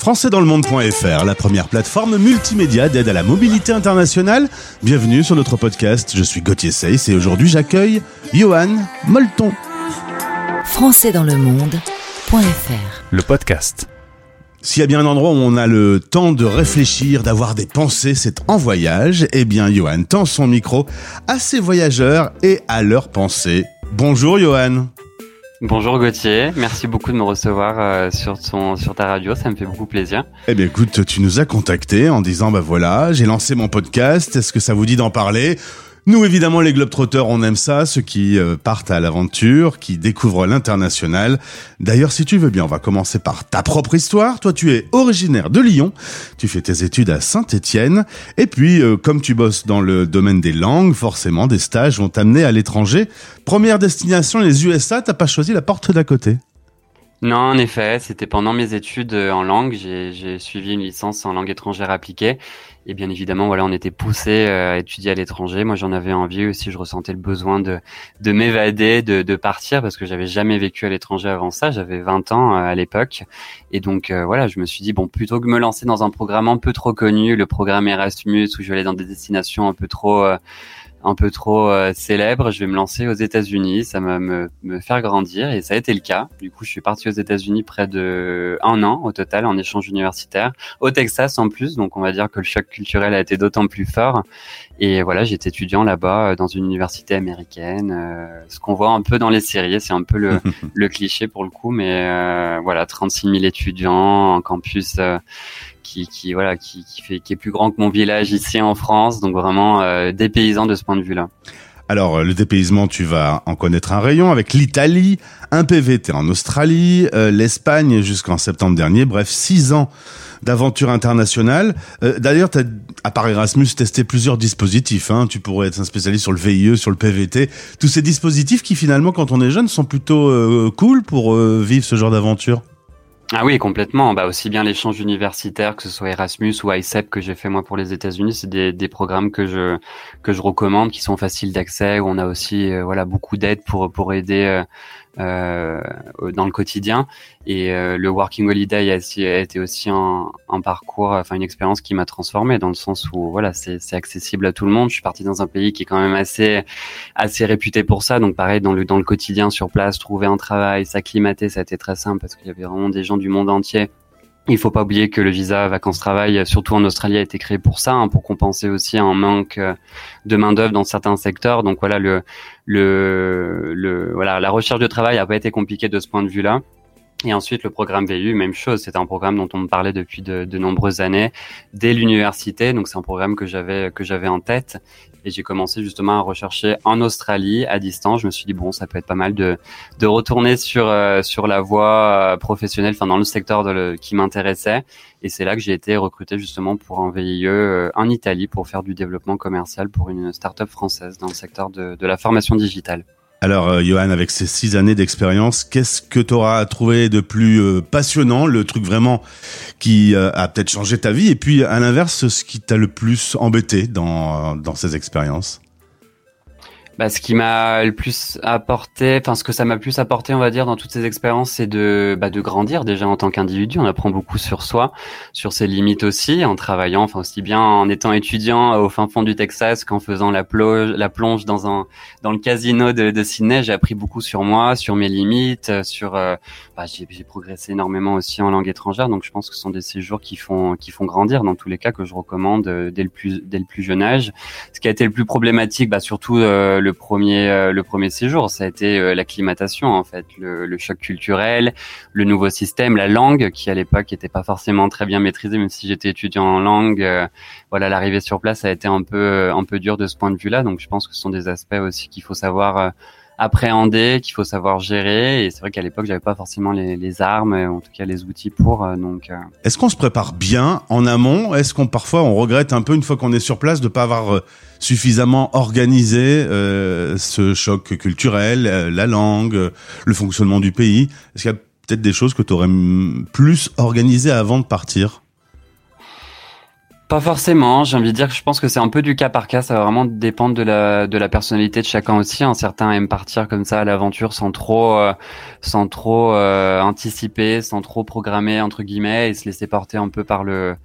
Françaisdanslemonde.fr, la première plateforme multimédia d'aide à la mobilité internationale. Bienvenue sur notre podcast. Je suis Gauthier Seyss et aujourd'hui j'accueille Johan Molton. Françaisdanslemonde.fr Le podcast. S'il y a bien un endroit où on a le temps de réfléchir, d'avoir des pensées, c'est en voyage. Eh bien, Johan tend son micro à ses voyageurs et à leurs pensées. Bonjour Johan. Bonjour Gauthier, merci beaucoup de me recevoir euh, sur, ton, sur ta radio, ça me fait beaucoup plaisir. Eh bien écoute, tu nous as contacté en disant bah voilà, j'ai lancé mon podcast, est-ce que ça vous dit d'en parler? Nous, évidemment, les Globetrotters, on aime ça, ceux qui euh, partent à l'aventure, qui découvrent l'international. D'ailleurs, si tu veux bien, on va commencer par ta propre histoire. Toi, tu es originaire de Lyon, tu fais tes études à Saint-Étienne, et puis, euh, comme tu bosses dans le domaine des langues, forcément, des stages vont t'amener à l'étranger. Première destination, les USA, t'as pas choisi la porte d'à côté non, en effet, c'était pendant mes études euh, en langue. J'ai suivi une licence en langue étrangère appliquée. Et bien évidemment, voilà, on était poussé euh, à étudier à l'étranger. Moi, j'en avais envie aussi. Je ressentais le besoin de, de m'évader, de, de partir, parce que j'avais jamais vécu à l'étranger avant ça. J'avais 20 ans euh, à l'époque. Et donc, voilà, je me suis dit, bon, plutôt que me lancer dans un programme un peu trop connu, le programme Erasmus, où je vais aller dans des destinations un peu trop un peu trop euh, célèbre, je vais me lancer aux États-Unis, ça va me, me, faire grandir et ça a été le cas. Du coup, je suis parti aux États-Unis près de un an au total en échange universitaire, au Texas en plus, donc on va dire que le choc culturel a été d'autant plus fort. Et voilà, j'étais étudiant là-bas euh, dans une université américaine, euh, ce qu'on voit un peu dans les séries, c'est un peu le, le, cliché pour le coup, mais voilà, 36 000 étudiants, en campus qui, voilà qui, qui, fait qui est plus grand que mon village ici en France donc vraiment euh, dépaysant de ce point de vue là alors, euh, le dépaysement, tu vas en connaître un rayon avec l'Italie, un PVT en Australie, euh, l'Espagne jusqu'en septembre dernier. Bref, six ans d'aventure internationale. Euh, D'ailleurs, à part Erasmus, testé plusieurs dispositifs. Hein. Tu pourrais être un spécialiste sur le VIE, sur le PVT. Tous ces dispositifs qui, finalement, quand on est jeune, sont plutôt euh, cool pour vivre ce genre d'aventure. Ah oui, complètement. Bah aussi bien l'échange universitaire, que ce soit Erasmus ou ICEP que j'ai fait moi pour les États-Unis, c'est des, des, programmes que je que je recommande, qui sont faciles d'accès, où on a aussi euh, voilà beaucoup d'aide pour pour aider euh, dans le quotidien. Et euh, le Working Holiday a, été aussi un, un, parcours, enfin une expérience qui m'a transformé dans le sens où voilà, c'est accessible à tout le monde. Je suis parti dans un pays qui est quand même assez assez réputé pour ça. Donc pareil dans le dans le quotidien sur place, trouver un travail, s'acclimater, ça a été très simple parce qu'il y avait vraiment des gens du monde entier il faut pas oublier que le visa vacances-travail, surtout en Australie, a été créé pour ça, hein, pour compenser aussi un manque euh, de main d'œuvre dans certains secteurs. Donc voilà, le, le, le, voilà, la recherche de travail a pas été compliquée de ce point de vue-là. Et ensuite, le programme VU, même chose. C'était un programme dont on me parlait depuis de, de nombreuses années, dès l'université. Donc, c'est un programme que j'avais que j'avais en tête. Et j'ai commencé justement à rechercher en Australie à distance. Je me suis dit bon, ça peut être pas mal de de retourner sur euh, sur la voie euh, professionnelle, enfin dans le secteur de le, qui m'intéressait. Et c'est là que j'ai été recruté justement pour un VIE euh, en Italie pour faire du développement commercial pour une start-up française dans le secteur de, de la formation digitale. Alors, euh, Johan, avec ces six années d'expérience, qu'est-ce que tu auras trouvé de plus euh, passionnant, le truc vraiment qui euh, a peut-être changé ta vie, et puis à l'inverse, ce qui t'a le plus embêté dans, dans ces expériences? Bah, ce qui m'a le plus apporté, enfin ce que ça m'a plus apporté, on va dire, dans toutes ces expériences, c'est de bah, de grandir déjà en tant qu'individu. On apprend beaucoup sur soi, sur ses limites aussi, en travaillant, enfin aussi bien en étant étudiant au fin fond du Texas qu'en faisant la plonge, la plonge dans un dans le casino de, de Sydney. J'ai appris beaucoup sur moi, sur mes limites, sur euh, bah, j'ai progressé énormément aussi en langue étrangère. Donc je pense que ce sont des séjours qui font qui font grandir dans tous les cas que je recommande euh, dès le plus dès le plus jeune âge. Ce qui a été le plus problématique, bah, surtout euh, le le premier euh, le premier séjour, ça a été euh, l'acclimatation en fait, le, le, choc culturel, le nouveau système, la langue qui à l'époque n'était pas forcément très bien maîtrisée, même si j'étais étudiant en langue. Euh, voilà, l'arrivée sur place a été un peu un peu dur de ce point de vue-là. Donc je pense que ce sont des aspects aussi qu'il faut savoir appréhender, qu'il faut savoir gérer. Et c'est vrai qu'à l'époque, j'avais pas forcément les, les, armes, en tout cas les outils pour. donc. Est-ce qu'on se prépare bien en amont? Est-ce qu'on parfois on regrette un peu une fois qu'on est sur place de pas avoir suffisamment organisé euh, ce choc culturel, euh, la langue, le fonctionnement du pays? Est-ce qu'il y a peut-être des choses que tu aurais plus organisées avant de partir? Pas forcément. J'ai envie de dire que je pense que c'est un peu du cas par cas. Ça va vraiment dépendre de la de la personnalité de chacun aussi. Hein. Certains aiment partir comme ça à l'aventure sans trop euh, sans trop euh, anticiper, sans trop programmer entre guillemets et se laisser porter un peu par le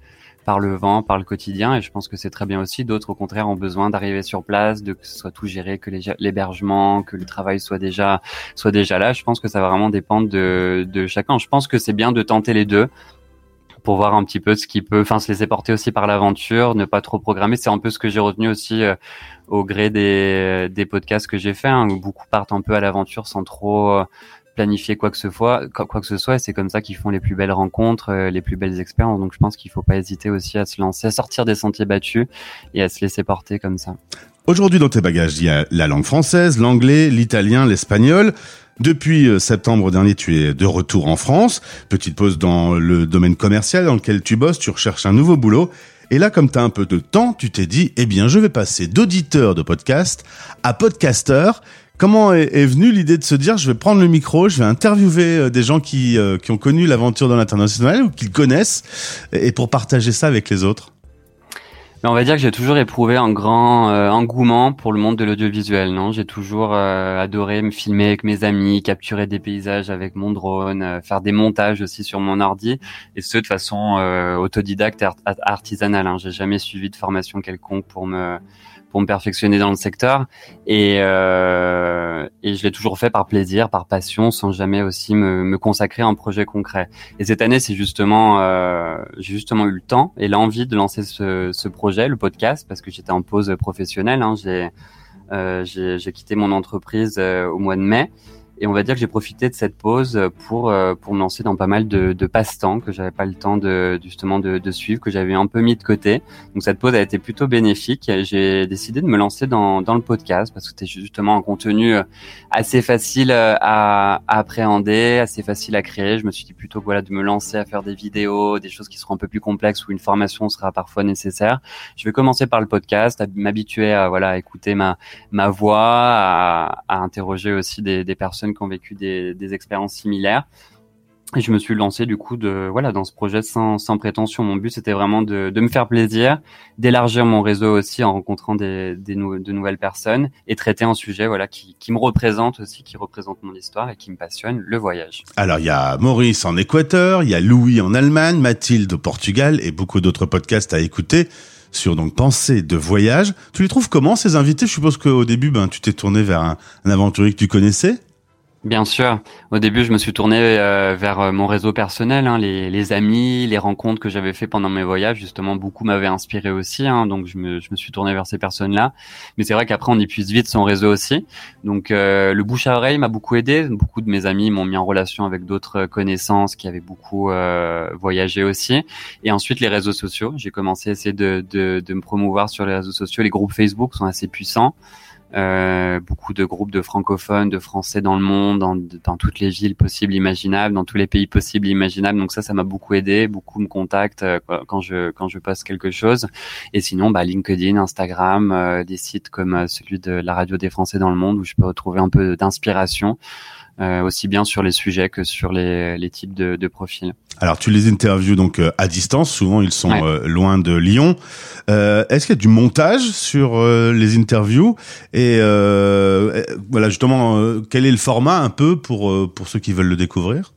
par le vent, par le quotidien. Et je pense que c'est très bien aussi. D'autres, au contraire, ont besoin d'arriver sur place, de que ce soit tout géré, que l'hébergement, que le travail soit déjà soit déjà là. Je pense que ça va vraiment dépendre de de chacun. Je pense que c'est bien de tenter les deux pour voir un petit peu ce qui peut, enfin se laisser porter aussi par l'aventure, ne pas trop programmer. C'est un peu ce que j'ai retenu aussi euh, au gré des, des podcasts que j'ai fait, hein, où beaucoup partent un peu à l'aventure sans trop euh, planifier quoi que ce soit, quoi, que ce soit. Et c'est comme ça qu'ils font les plus belles rencontres, euh, les plus belles expériences. Donc je pense qu'il faut pas hésiter aussi à se lancer, à sortir des sentiers battus et à se laisser porter comme ça. Aujourd'hui, dans tes bagages, il y a la langue française, l'anglais, l'italien, l'espagnol. Depuis euh, septembre dernier, tu es de retour en France. Petite pause dans le domaine commercial dans lequel tu bosses, tu recherches un nouveau boulot. Et là, comme tu as un peu de temps, tu t'es dit, eh bien, je vais passer d'auditeur de podcast à podcasteur. Comment est, venue l'idée de se dire, je vais prendre le micro, je vais interviewer euh, des gens qui, euh, qui ont connu l'aventure dans l'international ou qui le connaissent, et pour partager ça avec les autres? On va dire que j'ai toujours éprouvé un grand euh, engouement pour le monde de l'audiovisuel. Non, j'ai toujours euh, adoré me filmer avec mes amis, capturer des paysages avec mon drone, euh, faire des montages aussi sur mon ordi, et ce de façon autodidacte, art artisanale. Hein. J'ai jamais suivi de formation quelconque pour me pour me perfectionner dans le secteur. Et, euh, et je l'ai toujours fait par plaisir, par passion, sans jamais aussi me, me consacrer à un projet concret. Et cette année, c'est justement, euh, j'ai justement eu le temps et l'envie de lancer ce, ce projet, le podcast, parce que j'étais en pause professionnelle. Hein. J'ai euh, quitté mon entreprise euh, au mois de mai et on va dire que j'ai profité de cette pause pour euh, pour me lancer dans pas mal de, de passe-temps que j'avais pas le temps de justement de, de suivre, que j'avais un peu mis de côté. Donc cette pause a été plutôt bénéfique. J'ai décidé de me lancer dans dans le podcast parce que c'était justement un contenu euh, assez facile euh, à, à, appréhender, assez facile à créer. Je me suis dit plutôt voilà de me lancer à faire des vidéos, des choses qui seront un peu plus complexes où une formation sera parfois nécessaire. Je vais commencer par le podcast, m'habituer à voilà à écouter ma ma voix, à, à interroger aussi des, des personnes qui ont vécu des, expériences similaires. Et je me suis lancé du coup voilà dans ce projet sans, prétention. Mon but c'était vraiment de, me faire plaisir, d'élargir mon réseau aussi en rencontrant des, de nouvelles personnes et traiter un sujet voilà qui, me représente aussi, qui représente mon histoire et qui me passionne, le voyage. Alors il y a Maurice en Équateur, il y a Louis en Allemagne, Mathilde au Portugal et beaucoup d'autres podcasts à écouter sur donc pensée de voyage. Tu les trouves comment ces invités? Je suppose qu'au début ben tu t'es tourné vers un aventurier que tu connaissais? Bien sûr. Au début, je me suis tourné euh, vers euh, mon réseau personnel, hein, les, les, amis, les rencontres que j'avais fait pendant mes voyages. Justement, beaucoup m'avaient inspiré aussi, hein, donc je me, je me, suis tourné vers ces personnes-là. Mais c'est vrai qu'après, on épuise vite son réseau aussi. Donc, euh, le bouche à oreille m'a beaucoup aidé. Beaucoup de mes amis m'ont mis en relation avec d'autres connaissances qui avaient beaucoup voyagé aussi. Et ensuite, les réseaux sociaux. J'ai commencé à essayer de, de, de me promouvoir sur les réseaux sociaux. Les groupes Facebook sont assez puissants. Euh, beaucoup de groupes de francophones, de français dans le monde, dans, dans, toutes les villes possibles, imaginables, dans tous les pays possibles, imaginables. Donc ça, ça m'a beaucoup aidé. Beaucoup me contactent euh, quand je quand je poste quelque chose. Et sinon, bah, LinkedIn, Instagram, euh, des sites comme celui de la radio des Français dans le monde où je peux retrouver un peu d'inspiration. Euh, aussi bien sur les sujets que sur les, les types de, de, profils. Alors tu les interviews donc euh, à distance, souvent ils sont euh, loin de Lyon. Est-ce qu'il y a du montage sur les interviews? Et voilà justement quel est le format un peu pour pour ceux qui veulent le découvrir?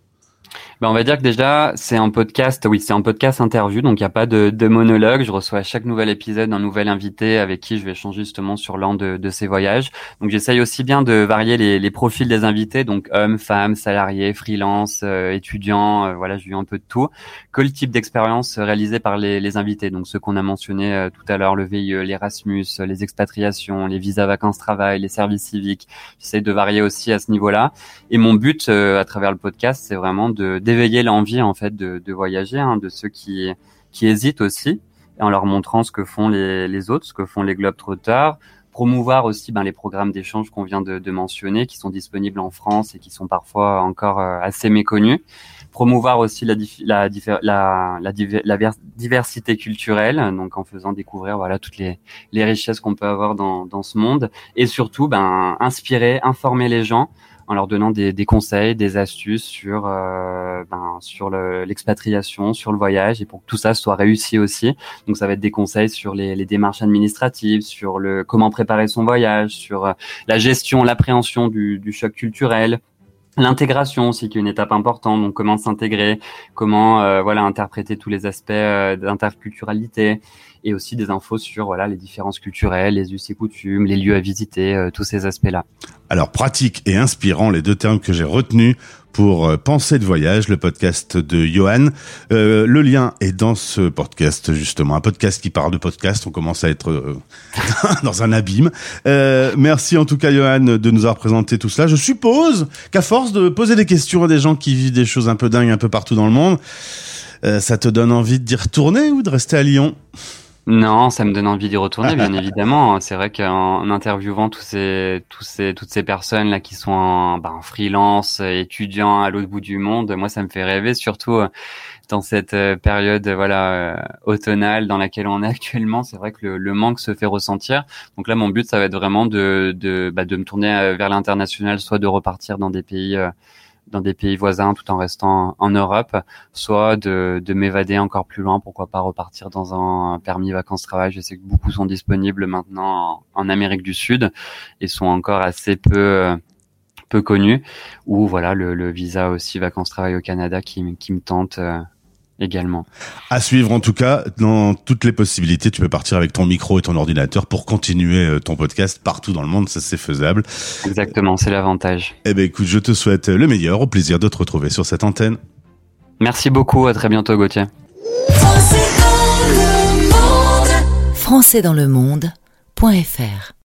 Ben, on va dire que déjà, c'est un podcast, oui, c'est un podcast interview, donc il n'y a pas de, de, monologue. Je reçois à chaque nouvel épisode un nouvel invité avec qui je vais échanger justement sur l'un de, de ces voyages. Donc j'essaye aussi bien de varier les, les, profils des invités, donc hommes, femmes, salariés, freelance, euh, étudiants, euh, voilà, je eu un peu de tout, que le type d'expérience réalisée par les, les, invités. Donc ceux qu'on a mentionnés euh, tout à l'heure, le VIE, l'Erasmus, les expatriations, les visas vacances-travail, les services civiques. J'essaye de varier aussi à ce niveau-là. Et mon but à travers le podcast, c'est vraiment de d'éveiller l'envie en fait de, de voyager, hein, de ceux qui qui hésitent aussi, en leur montrant ce que font les, les autres, ce que font les globetrotters, promouvoir aussi ben, les programmes d'échange qu'on vient de, de, mentionner, qui sont disponibles en France et qui sont parfois encore euh, assez méconnus. Promouvoir aussi la, la, la, la, diversité culturelle, donc en faisant découvrir voilà toutes les, les richesses qu'on peut avoir dans, dans ce monde, et surtout ben, inspirer, informer les gens en leur donnant des, des conseils, des astuces sur euh, ben, sur l'expatriation, sur le voyage, et pour que tout ça soit réussi aussi. Donc ça va être des conseils sur les, les démarches administratives, sur le comment préparer son voyage, sur euh, la gestion, l'appréhension du, du choc culturel, L'intégration aussi qui est une étape importante, donc comment s'intégrer, comment euh, voilà interpréter tous les aspects euh, d'interculturalité et aussi des infos sur voilà les différences culturelles, les us et coutumes, les lieux à visiter, euh, tous ces aspects-là. Alors pratique et inspirant, les deux termes que j'ai retenus pour euh, Penser de voyage, le podcast de Johan. Euh, le lien est dans ce podcast justement, un podcast qui parle de podcast. On commence à être dans un abîme. Merci en tout cas Johan de nous avoir présenté tout cela. Je suppose qu'à force de poser des questions à des gens qui vivent des choses un peu dingues un peu partout dans le monde, ça te donne envie d'y retourner ou de rester à Lyon? Non, ça me donne envie d'y retourner, bien évidemment. C'est vrai qu'en interviewant tous ces, tous ces, toutes ces personnes là qui sont en, ben, freelance, étudiants à l'autre bout du monde, moi ça me fait rêver, surtout euh, dans cette euh, période voilà euh, automnale dans laquelle on est actuellement. C'est vrai que le, le, manque se fait ressentir. Donc là, mon but, ça va être vraiment de, de, bah, de me tourner vers l'international, soit de repartir dans des pays dans des pays voisins tout en restant en Europe, soit de, de m'évader encore plus loin, pourquoi pas repartir dans un permis vacances-travail. Je sais que beaucoup sont disponibles maintenant en, Amérique du Sud et sont encore assez peu peu connus. Ou voilà le, le visa aussi vacances-travail au Canada qui, qui me tente euh, également. À suivre en tout cas, dans toutes les possibilités, tu peux partir avec ton micro et ton ordinateur pour continuer euh, ton podcast partout dans le monde, ça c'est faisable. Exactement, c'est l'avantage. Eh ben écoute, je te souhaite le meilleur, au plaisir de te retrouver sur cette antenne. Merci beaucoup, à très bientôt Gauthier. Français dans le monde.fr